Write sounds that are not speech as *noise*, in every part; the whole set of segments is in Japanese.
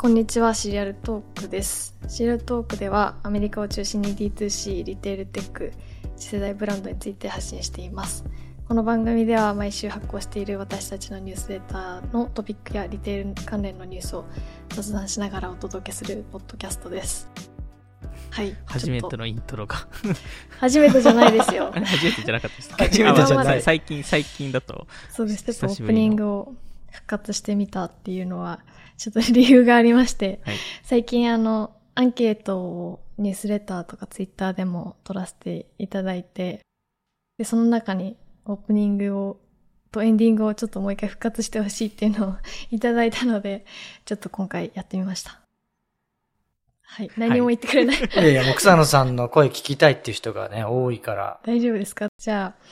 こんにちは、シリアルトークです。シリアルトークではアメリカを中心に D2C、リテールテック、次世代ブランドについて発信しています。この番組では毎週発行している私たちのニュースレターのトピックやリテール関連のニュースを雑談しながらお届けするポッドキャストです。はい。初めてのイントロが。*laughs* 初めてじゃないですよ *laughs* 初めてじゃなかったですか *laughs* 初めてじゃないあ最近、最近だと。そうです。ちょっとオープニングを復活してみたっていうのは、ちょっと理由がありまして、はい。最近あの、アンケートをニュースレターとかツイッターでも取らせていただいて、で、その中にオープニングを、とエンディングをちょっともう一回復活してほしいっていうのを *laughs* いただいたので、ちょっと今回やってみました。はい。何も言ってくれない。*laughs* いやいや、もう草野さんの声聞きたいっていう人がね、多いから。大丈夫ですか？じゃあ、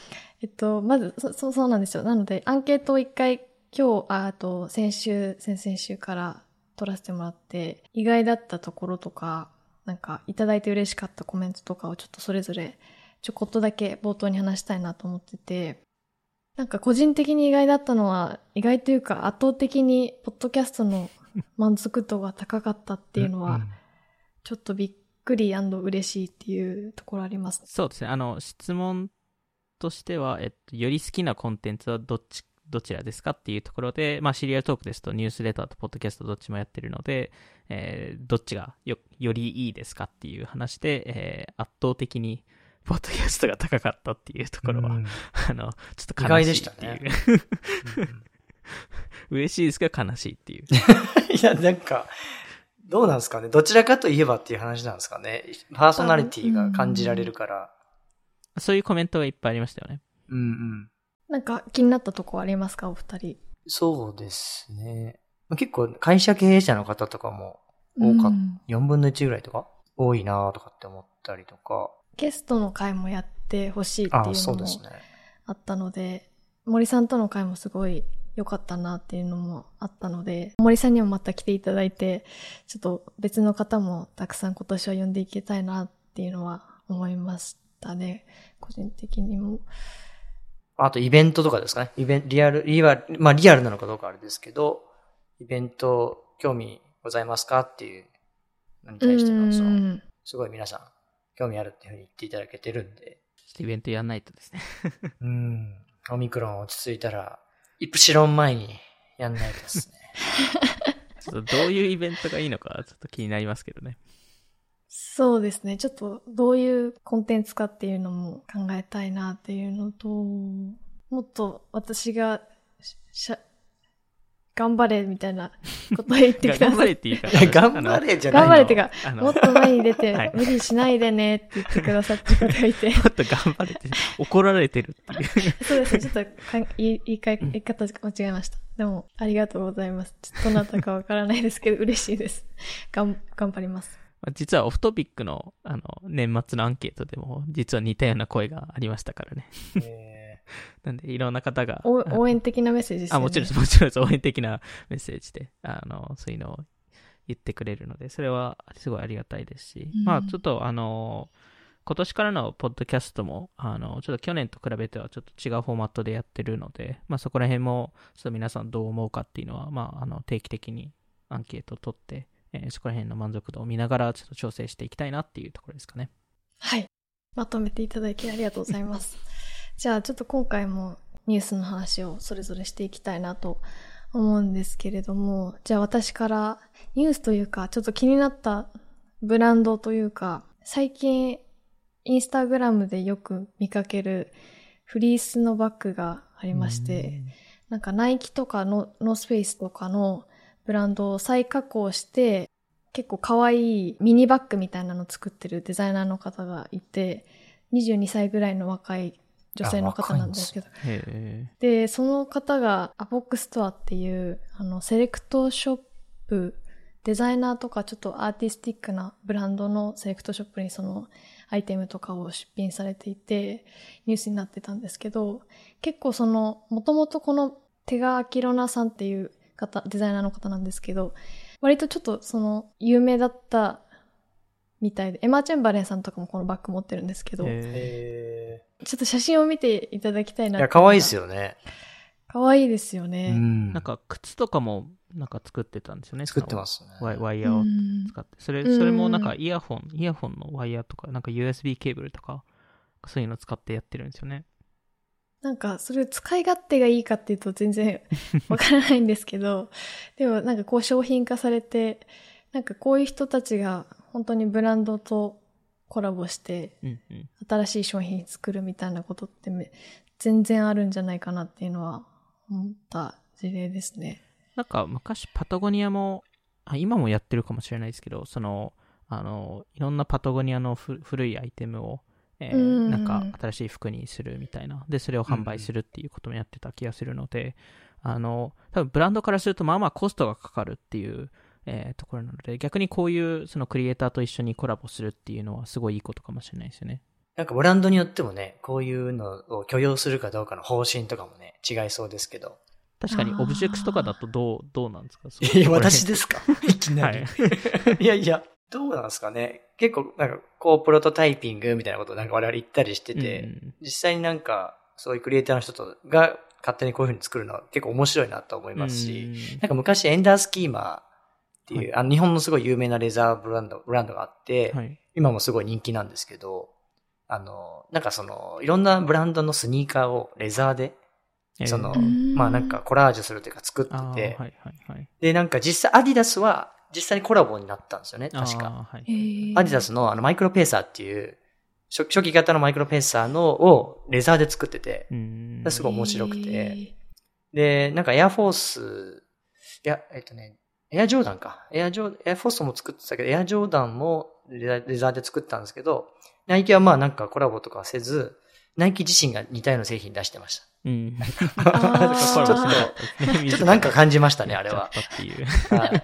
えっと、まず、そ、そう、そうなんですよ。なので、アンケートを一回、今日、ああと、先週、先々週から取らせてもらって、意外だったところとか、なんか、いただいて嬉しかったコメントとかをちょっとそれぞれ、ちょこっとだけ冒頭に話したいなと思ってて、なんか個人的に意外だったのは、意外というか圧倒的に、ポッドキャストの満足度が高かったっていうのは、んちょっとびっくり嬉しいっていうところあります。そうですね。あの、質問としては、えっと、より好きなコンテンツはどっち、どちらですかっていうところで、まあ、シリアルトークですとニュースレターとポッドキャストどっちもやってるので、えーどっちがよ、よりいいですかっていう話で、えー圧倒的に、ポッドキャストが高かったっていうところは、うんあの、ちょっと意外で悲しいっしてたねいう。*laughs* 嬉しいですけど悲しいっていう。*laughs* いや、なんか、どうなんですかね。どちらかといえばっていう話なんですかね。パーソナリティが感じられるから。そういうコメントがいっぱいありましたよね。うんうん。なんか気になったとこありますか？お二人。そうですね。結構会社経営者の方とかも多かっうん4分の1ぐらいとか多いなとかって思ったりとか。ゲストの回もやってほしいっていうのも。あったので、森さんとの回もすごい良かったなっていうのもあったので、森さんにもまた来ていただいて、ちょっと別の方もたくさん今年は呼んでいきたいなっていうのは思いましたね。個人的にも。あとイベントとかですかね。イベント、リアル、リアル、まあリアルなのかどうかあれですけど、イベント興味ございますかっていうのに対しての、そすごい皆さん興味あるっていうふうに言っていただけてるんで、ちょっとイベントやんないとですね。うん、オミクロン落ち着いたら、イプシロン前にやんないとですね。*laughs* ちょっとどういうイベントがいいのかちょっと気になりますけどね。そうですね。ちょっとどういうコンテンツかっていうのも考えたいなっていうのと、もっと私がしゃ、頑張れみたいなことを言ってくだ頑張さい。れっていうか。いや、頑張れじゃないの頑張れってか、もっと前に出て、はい無理しないでねって言ってくださってる方がいて。*laughs* もっと頑張れって、怒られてるっていう。*laughs* そうですね。ちょっとかん言い言い言い方間違えました。でも、ありがとうございます。どなたかわからないですけど、嬉しいです。がん、頑張ります。まあ実はオフトピックの、あの、年末のアンケートでも、実は似たような声がありましたからね。え *laughs* なんで、いろんな方が。応援的なメッセージですよあ、ね。もちろんです、もちろんです。応援的なメッセージで、あの、そういうのを言ってくれるので、それはすごいありがたいですし、うんまあ、ちょっと、あの、今年からのポッドキャストも、あの、ちょっと去年と比べてはちょっと違うフォーマットでやってるので、まあ、そこら辺も、ちょっと皆さんどう思うかっていうのは、まあ、あの、定期的にアンケートを取って、えーそこら辺の満足度を見ながら、ちょっと調整していきたいなっていうところですかね。はい。まとめていただきありがとうございます。*laughs* じゃあちょっと今回もニュースの話をそれぞれしていきたいなと思うんですけれども、じゃあ私からニュースというかちょっと気になったブランドというか、最近インスタグラムでよく見かけるフリースのバッグがありまして、なんかナイキとかのノースフェイスとかのブランドを再加工して、結構可愛いミニバッグみたいなの作ってるデザイナーの方がいて、22歳ぐらいの若い女性の方なんですけど。で、その方が APOC STORE っていう、あの、セレクトショップ、デザイナーとかちょっとアーティスティックなブランドのセレクトショップにそのアイテムとかを出品されていて、ニュースになってたんですけど、結構その、もともとこの手賀明奈さんっていう方、デザイナーの方なんですけど、割とちょっとその、有名だったみたいで、エマ・チェンバレンさんとかもこのバッグ持ってるんですけど、ちょっと写真を見ていただきたいー、な。いや、可愛いですよ。よね。かわいいですようね。ん。なんか靴とかもなんか作ってたんですよね。作ってますね。ワイワイうヤーをん使って。それ、うんそれもなんかイヤホン、イヤホンのワイヤーとか、なんか USB ケーブルとか、そういうの使ってやってるんですよね。なんか、それ使い勝手がいいかっていうと全然 *laughs* わからないんですけど、でもなんかこう商品化されて、なんかこういう人たちが本当にブランドとコラボして。新しい商品作るみたいなことってめ全然あるんじゃないかなっていうのは思った事例ですね。なんか昔パタゴニアも、あ今もやってるかもしれないですけど、その、あの、いろんなパタゴニアのふ古いアイテムを、えーうんなんか新しい服にするみたいな。で、それを販売するっていうこともやってた気がするので、あの、多分ブランドからするとまあまあコストがかかるっていう、えーところなので、逆にこういうそのクリエイターと一緒にコラボするっていうのはすごいいいことかもしれないですよね。なんかブランドによってもね、こういうのを許容するかどうかの方針とかもね、違いそうですけど。確かにオブジェクトとかだとどう、どうなんですか？いや、私ですか？*laughs* いきなり。はいいやいや、どうなんですかね。結構、なんか、こう、プロトタイピングみたいなことをなんか我々言ったりしてて、うん実際になんか、そういうクリエイターの人とが勝手にこういうふうに作るのは結構面白いなと思いますし、なんか昔エンダースキーマーっていう、あの日本のすごい有名なレザーブランド、ブランドがあって、うんはい。今もすごい人気なんですけど、あの、なんかその、いろんなブランドのスニーカーをレザーで、そのえーまあなんかコラージュするというか作ってて、はいはいはい。で、なんか実際アディダスは実際にコラボになったんですよね、確か。はいアディダスのあのマイクロペーサーっていう、初初期型のマイクロペーサーのをレザーで作ってて、うんすごい面白くてへで、なんかエアフォース、いや、えっとね、エアジョーダンか。エアジョー、エアフォースも作ってたけど、エアジョーダンもレザレザーで作ったんですけど、ナイキはまあなんかコラボとかはせず、ナイキ自身が似たような製品出してました。うん。*laughs* ちょっとちょっとなんか感じましたね、あれは。やっていう。はい。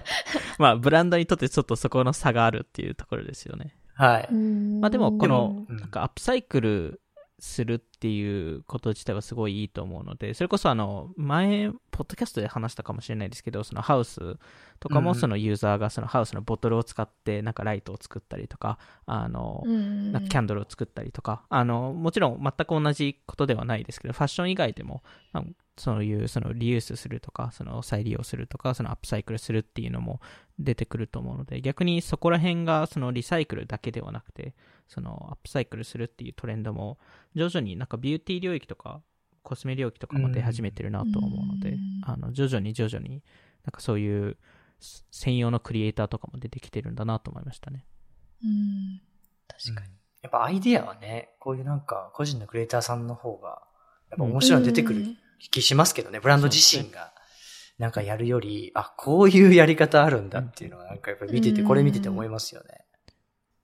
まあ、ブランドにとってちょっとそこの差があるっていうところですよね。はい。ーまあでも、この、うんなんかアップサイクルするっていうこと自体はすごいいいと思うので、それこそあの、前、ポッドキャストで話したかもしれないですけど、そのハウスとかうん。もそのユーザーがそのハウスのボトルを使ってなんかライトを作ったりとか、あの、うんなんかキャンドルを作ったりとか、あの、もちろん全く同じことではないですけど、ファッション以外でも、あそういう、そのリユースするとか、その再利用するとか、そのアップサイクルするっていうのも出てくると思うので、逆にそこら辺がそのリサイクルだけではなくて、そのアップサイクルするっていうトレンドも、徐々になんかビューティー領域とか、コスメ領域とかも出始めてるなと思うので、うんあの、徐々に徐々に、なんかそういう専用のクリエイターとかも出てきてるんだなと思いましたね。うん確かに。やっぱアイデアはね、こういうなんか個人のクリエイターさんの方が、やっぱ面白いの出てくる気しますけどね、ブランド自身が。なんかやるより、あ、こういうやり方あるんだっていうのはなんかやっぱり見てて、うん。これ見てて思いますよね。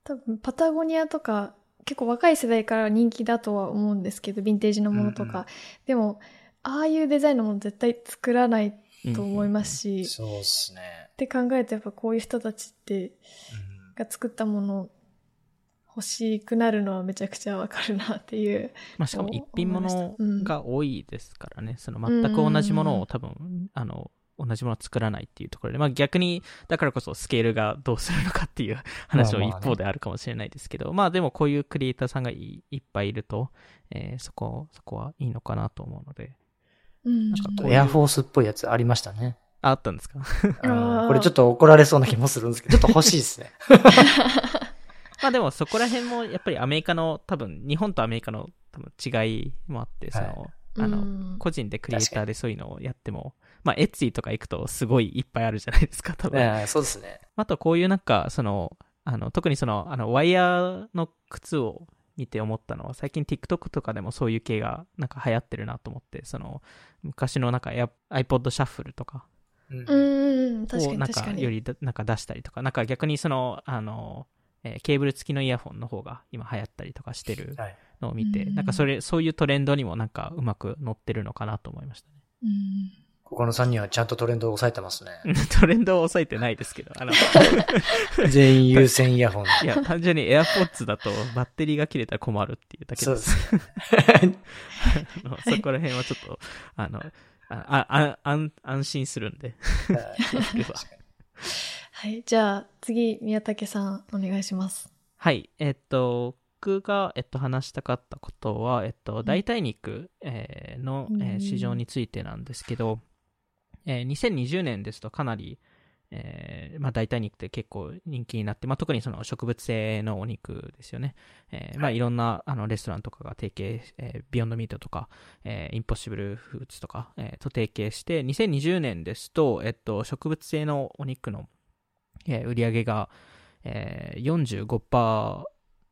多分パタゴニアとか結構若い世代から人気だとは思うんですけどヴィンテージのものとか、うんうんでもああいうデザインのもの絶対作らないと思いますし、そうっすね。って考えるとやっぱこういう人たちってが作ったもの欲しくなるのはめちゃくちゃわかるなっていう。まあ、しかも一品物うん。が多いですからね、その全く同じものを多分、あの、同じものを作らないっていうところで、まあ逆に、だからこそスケールがどうするのかっていう *laughs* 話も一まあまあね。方であるかもしれないですけど、まあでもこういうクリエイターさんがいいっぱいいると、えーそこ、そこはいいのかなと思うので、うん。なんかエアフォースっぽいやつありましたね。ああったんですか？*laughs* ー。これちょっと怒られそうな気もするんですけど、ちょっと欲しいですね。*laughs* まあでもそこら辺もやっぱりアメリカの多分、日本とアメリカの多分違いもあって、その、あの、うん個人でクリエイターでそういうのをやっても、まあ、エッツィとか行くとすごいいっぱいあるじゃないですか、*laughs* 多分。ええそうですね。あとこういうなんか、その、あの、特にその、あの、ワイヤーの靴を見て思ったのは、最近 TikTok とかでもそういう系がなんか流行ってるなと思って、その、昔のなんか iPod シャッフルとかをなんかよりだなんか出したりとか、なんか逆にその、あの、えーケーブル付きのイヤホンの方が今流行ったりとかしてるはい。のを見て、うんなんかそれ、そういうトレンドにもなんかうまく乗ってるのかなと思いましたね。うんここの3人はちゃんとトレンドを抑えてますね。*laughs* トレンドを抑えてないですけど、あの、*laughs* 全員優先イヤホン。いや、単純に AirPods だとバッテリーが切れたら困るっていうだけで。そうですす。*laughs* あのそこら辺はちょっと、あの、ああ安安心するんで。はいはい。じゃあ次、宮武さんお願いします。はい。えっと、僕が、えっと、話したかったことは、えっと、代替肉、えーの、えー市場についてなんですけど、えー2020年ですとかなり、えーまあ、代替肉って結構人気になって、まあ、特にその植物性のお肉ですよね。えーまあ、はいいろんなあのレストランとかが提携、えービヨンドミートとか、えーインポッシブルフーツとか、えーと提携して、2020年ですと、えっと、植物性のお肉の、えー売り上げが、えー、45%ア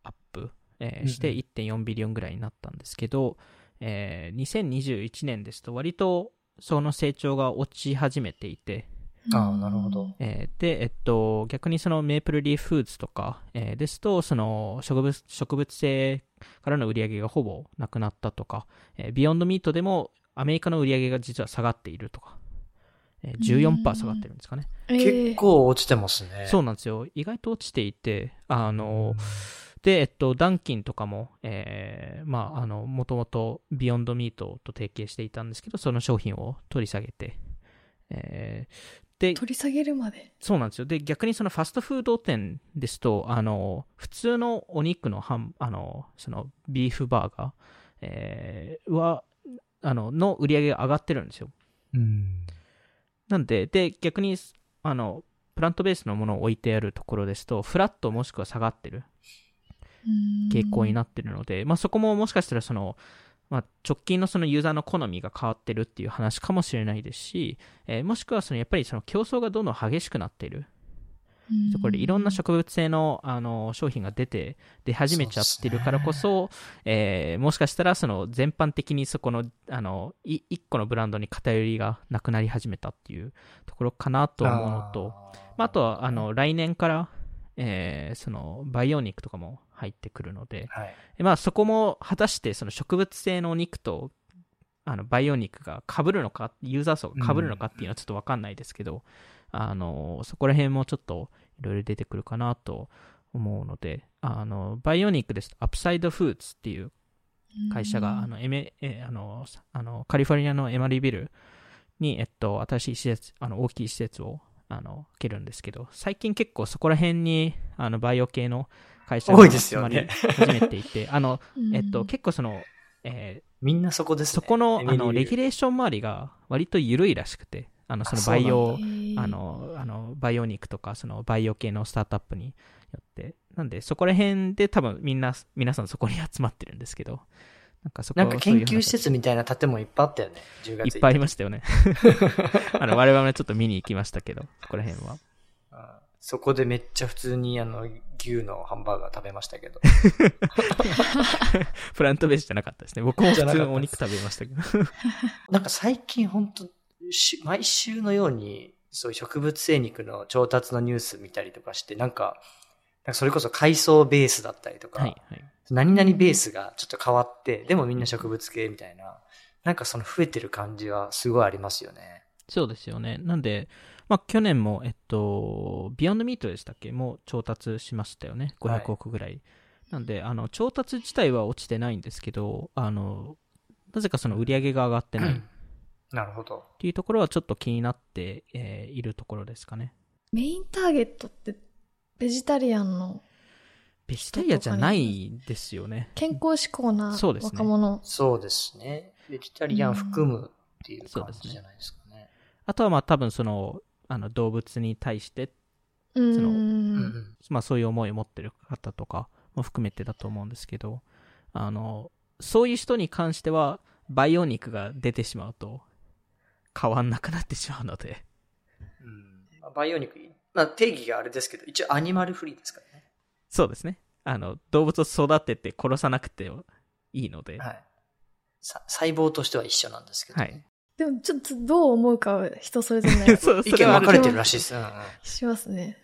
ップ、えーしてうん。う1.4ビリオンぐらいになったんですけど、えー2021年ですと割とその成長が落ち始めていて、ああなるほど。えーで、えっと、逆にそのメープルリーフフーズとか、えーですと、その植物植物性からの売り上げがほぼなくなったとか、えービヨンドミートでもアメリカの売り上げが実は下がっているとか、えー14%下がってるんですかね。えー結構落ちてますね。そうなんですよ。意外と落ちていて、あの、で、えっと、ダンキンとかも、えーまあ、あの、もともとビヨンドミートと提携していたんですけど、その商品を取り下げて、えーで、取り下げるまで？そうなんですよ。で、逆にそのファストフード店ですと、あの、普通のお肉のハン、あの、その、ビーフバーガー、えーは、あの、の売り上げが上がってるんですよ。うん。なんで、で、逆に、あの、プラントベースのものを置いてあるところですと、フラットもしくは下がってる傾向になってるので、まあそこももしかしたらその、まあ、直近のそのユーザーの好みが変わってるっていう話かもしれないですし、えーもしくはそのやっぱりその競争がどんどん激しくなっているところで、いろんな植物性のあの商品が出て、出始めちゃってるからこそ、えーもしかしたらその全般的にそこの、あの、い一個のブランドに偏りがなくなり始めたっていうところかなと思うのと、まあ、あとは、あの、来年から、えーその、培養肉とかも入ってくるので、はい。まあ、そこも果たしてその植物性のお肉とあの培養肉が被るのかユーザー層が被るのかっていうのはちょっと分かんないですけど、あのそこら辺もちょっといろいろ出てくるかなと思うのであの培養肉です。とアップサイドフーツっていう会社が、あのエメえあのあのカリフォルニアのエマリービルに、えっと、新しい施設あの大きい施設をあの開けるんですけど最近結構そこら辺にあのバイオ系の会社が多いですよね。集まり始めていてあの *laughs* うん。えっと、結構その、えみんなそこですね。ーそこのあのレギュレーション周りが割と緩いらしくて、あのそのバイオあ、あのあのバイオ肉とかそのバイオ系のスタートアップによって、なんでそこら辺で多分みんな、皆さんそこに集まってるんですけど、なんかそこなんか研究施設みたいな建物いっぱいあったよね。10月いっぱいありまししたよね。*laughs* あの我々もちょっと見に行きましたけど、そこら辺は。た。そこでめっちゃ普通にあの、牛のハンバーガー食べましたけど。*laughs* プラントベースじゃなかったですね。*laughs* 僕も普通のお肉食べましたけど。なんか最近本当し毎週のように、そういう植物性肉の調達のニュース見たりとかして、なんか、なんかそれこそ海藻ベースだったりとか、はい、はい。何々ベースがちょっと変わって、でもみんな植物系みたいな、なんかその増えてる感じはすごいありますよね。そうですよね。なんで、まあ、去年も、えっと、ビヨンドミートでしたっけ？もう調達しましたよね。はい500億ぐらい。なんで、あの、調達自体は落ちてないんですけど、あの、なぜかその売り上げが上がってないっ *laughs* なるほど。ていうところはちょっと気になって、えーいるところですかね。メインターゲットってベジタリアンのベジタリアじゃないですよね。健康志向なそうですね若者。そうですね。ベジタリアン含むっていう感じじゃないですかね。あとはまあ多分その、あの動物に対して、そのうんうんまあそういう思いを持ってる方とかも含めてだと思うんですけど、あの、そういう人に関しては、培養肉が出てしまうと、変わんなくなってしまうので、うんまあ培養肉、まあ定義があれですけど、一応アニマルフリーですからね。そうですね。あの、動物を育てて殺さなくていいので、はい。さ細胞としては一緒なんですけど、ね。はい。でもちょっとどう思うかは人それぞれな *laughs* そう、意見分かれてるらしいです。うんうんしますね。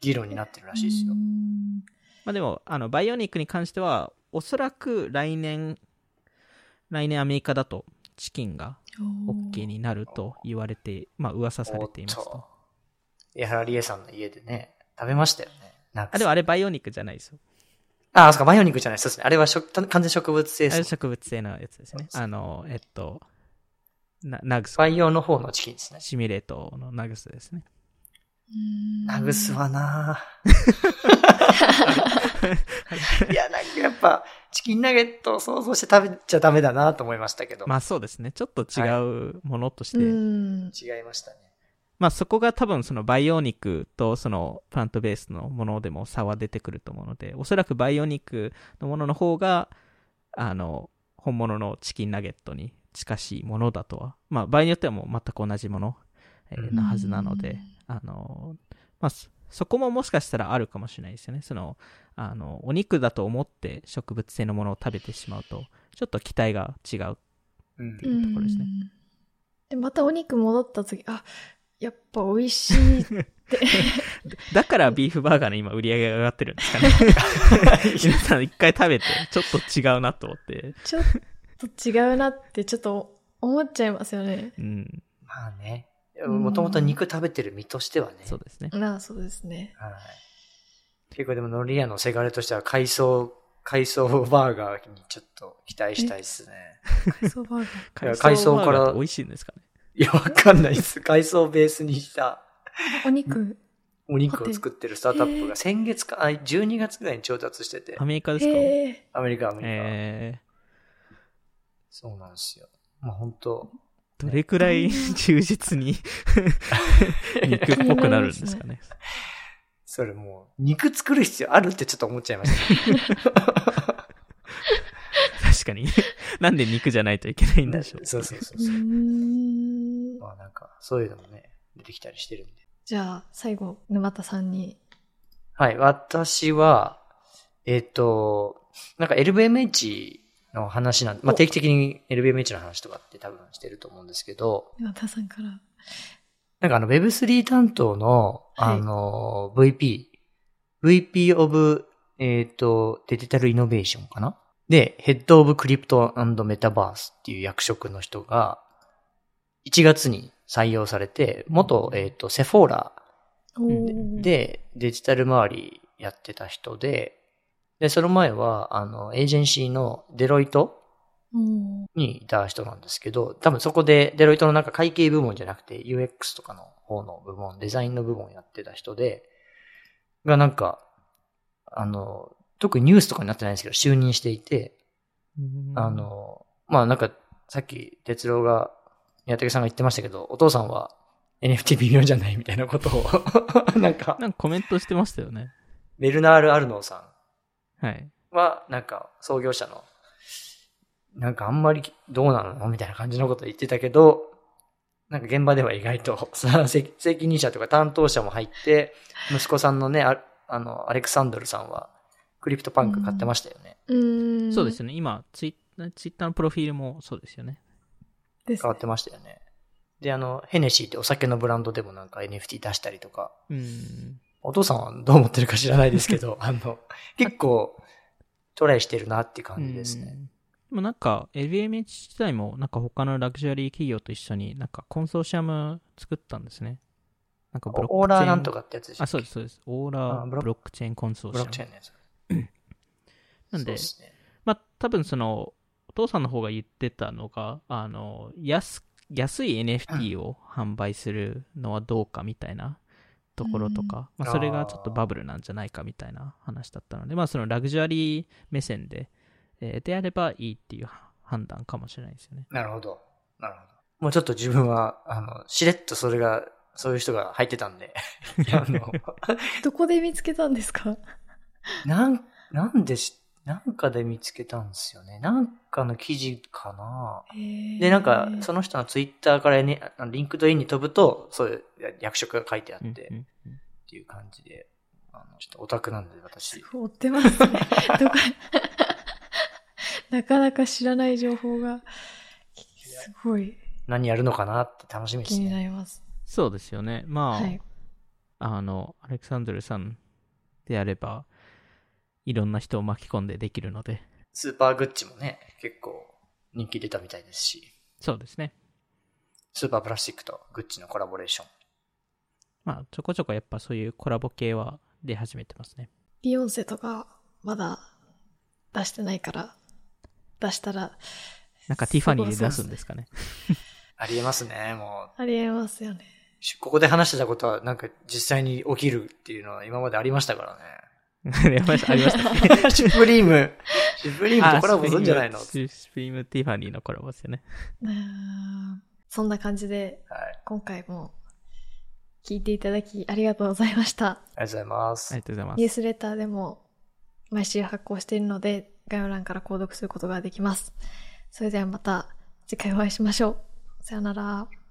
議論になってるらしいですよまあでも、あの、培養肉に関しては、おそらく来年、来年アメリカだとチキンが OK になると言われて、まあ噂されていますとおっと。江原理恵さんの家でね、食べましたよね。あ、でもあれ培養肉じゃないですよ。あ、あ、そうか、培養肉じゃない。そうですね。あれは食完全植物性あれです。植物性のやつですね。あの、えっと、なナグス、培養の方のチキンですね。シミュレートのナグスですね。ナグスはな *laughs* いや、なんかやっぱ、チキンナゲットを想像して食べちゃダメだなと思いましたけど。まあそうですね。ちょっと違うものとして。うん。違いましたね。まあそこが多分その培養肉とそのプラントベースのものでも差は出てくると思うので、おそらく培養肉のものの方が、あの、本物のチキンナゲットに近しいものだとは、まあ場合によってはもう全く同じもの、えなはずなので、あの、まあそそこももしかしたらあるかもしれないですよね。その、あの、お肉だと思って植物性のものを食べてしまうと、ちょっと期待が違う。うんていうところですねうんで、またお肉戻った時、あ、やっぱ美味しいって。*laughs* だからビーフバーガーの今売り上げが上がってるんですかね。*laughs* 皆さん一回食べて、ちょっと違うなと思って。ちょっと違うなってちょっと思っちゃいますよね。うん、まあね。うんもともと肉食べてる身としてはね。そうですね。まあそうですね。はい。結構でもノリアのせがれとしては海藻、海藻バーガーにちょっと期待したいですね。海藻バーガー。*laughs* や海藻から美味しいんですかね？いや、わかんないです。海藻ベースにしたお肉？*laughs* お肉を作ってるスタートアップが先月か、あ、12月ぐらいに調達しててア、メリカですか？アメリカ、アメリカ。えそうなんですよ。まあ本当ー、どれくらい忠実に *laughs* 肉っぽくなるんですかね。それもう、肉作る必要あるってちょっと思っちゃいました。確かに。なんで肉じゃないといけないんでしょう。そうそうそううーそう。ん。まあなんか、そういうのもね、出てきたりしてるんで。じゃあ、最後、沼田さんに。はい、私は、えっ、と、なんか LVMH の話なんまあお定期的に LVMH の話とかって多分してると思うんですけど、沼田さんから。なんかあの Web3 担当の、はい。あの、VP、VP of、えっ、と、デジタルイノベーションかな？で、ヘッドオブクリプトメタバースっていう役職の人が、1月に採用されて、元、えっ、と、セフォー。ラで、デジタル周りやってた人で、で、その前は、あの、エージェンシーのデロイトにいた人なんですけど、多分そこでデロイトのなんか会計部門じゃなくて UX とかの方の部門、デザインの部門やってた人で、がなんか、あの、特にニュースとかになってないんですけど、就任していて、うんあ、の、まあなんか、さっき哲郎が、宮武さんが言ってましたけど、お父さんは NFT 微妙じゃないみたいなことを、*laughs* なんか、なんかコメントしてましたよね。ベルナール・アルノーさはい。んは、なんか、創業者の、なんかあんまりどうなのみたいな感じのこと言ってたけど、なんか現場では意外と、*laughs* さ責責任者とか担当者も入って、息子さんのね、ああの、アレクサンドルさんは、 CryptoPunk 買ってましたよね。うーん。そうですよね。今、ツイッツイッターのプロフィールもそうですよね。変わってましたよね。で、あの、ヘネシーってお酒のブランドでもなんか NFT 出したりとか、うん。お父さんはどう思ってるか知らないですけど、*laughs* あの、結構トライしてるなって感じですね。うん。でもなんか、LVMH 自体も、なんか他のラグジュアリー企業と一緒に、なんかコンソーシアム作ったんですね。なんかブロックチェーン。オーラーなんとかってやつでしたあ、そうです、そうです。オーラーあブロックチェーンコンソーブシアム。ロックチェーンのやつ。なんで、ね。まあ、多分その、お父さんの方が言ってたのが、あの、安、安い NFT を販売するのはどうかみたいなところとか、まあ、それがちょっとバブルなんじゃないかみたいな話だったので、まあ、そのラグジュアリー目線で、えーであればいいっていう判断かもしれないですよね。なるほど。なるほど。もうちょっと自分は、あの、しれっとそれが、そういう人が入ってたんで。*laughs* どこで見つけたんですか？なん、なんでし、なんかで見つけたんですよね。なんかの記事かな。で、なんか、その、の人のツイッターからね、あの LinkedIn に飛ぶと、そういう役職が書いてあって、っていう感じで、あの、ちょっとオタクなんで、私。追ってますね。*laughs* どこ *laughs* なかなか知らない情報が、すごい何やるのかなって楽しみです気になね。ります。そうですよね。まあ、はい。あの、アレクサンドルさんであれば、いろんな人を巻き込んでできるので、スーパーグッチもね、結構人気出たみたいですし、そうですね。スーパープラスチックとグッチのコラボレーション。まあ、ちょこちょこやっぱそういうコラボ系は出始めてますね。ビヨンセとか、まだ出してないから、出したら、なんかティファニーで出すんですかね。*laughs* ありえますね、もありえますよね。う。ここで話してたことは、なんか実際に起きるっていうのは今までありましたからね。*laughs* やりました、ありました *laughs* シュプリーム。シュプリームとコラボするんじゃないの？あシュプリームシュプリームティファニーのコラボですよね。そんな感じで、はい。今回も聞いていただきありがとうございました。ありがとうございます。ありがとうございます。ニュースレターでも毎週発行しているので、概要欄から購読することができます。それではまた次回お会いしましょう。さよなら。